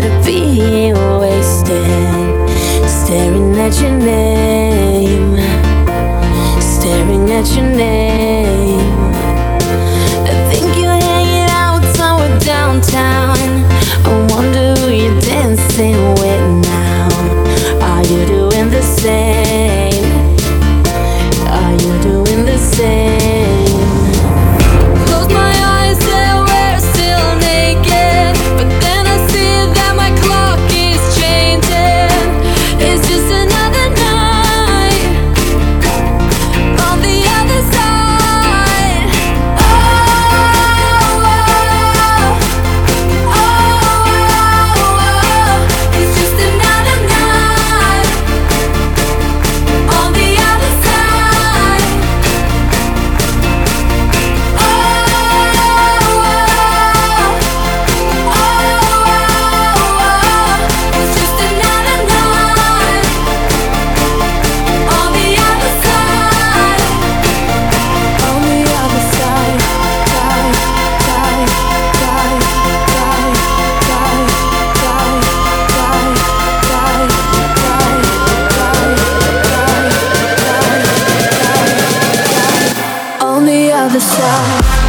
tired of being wasted, staring at your name, staring at your name. 下。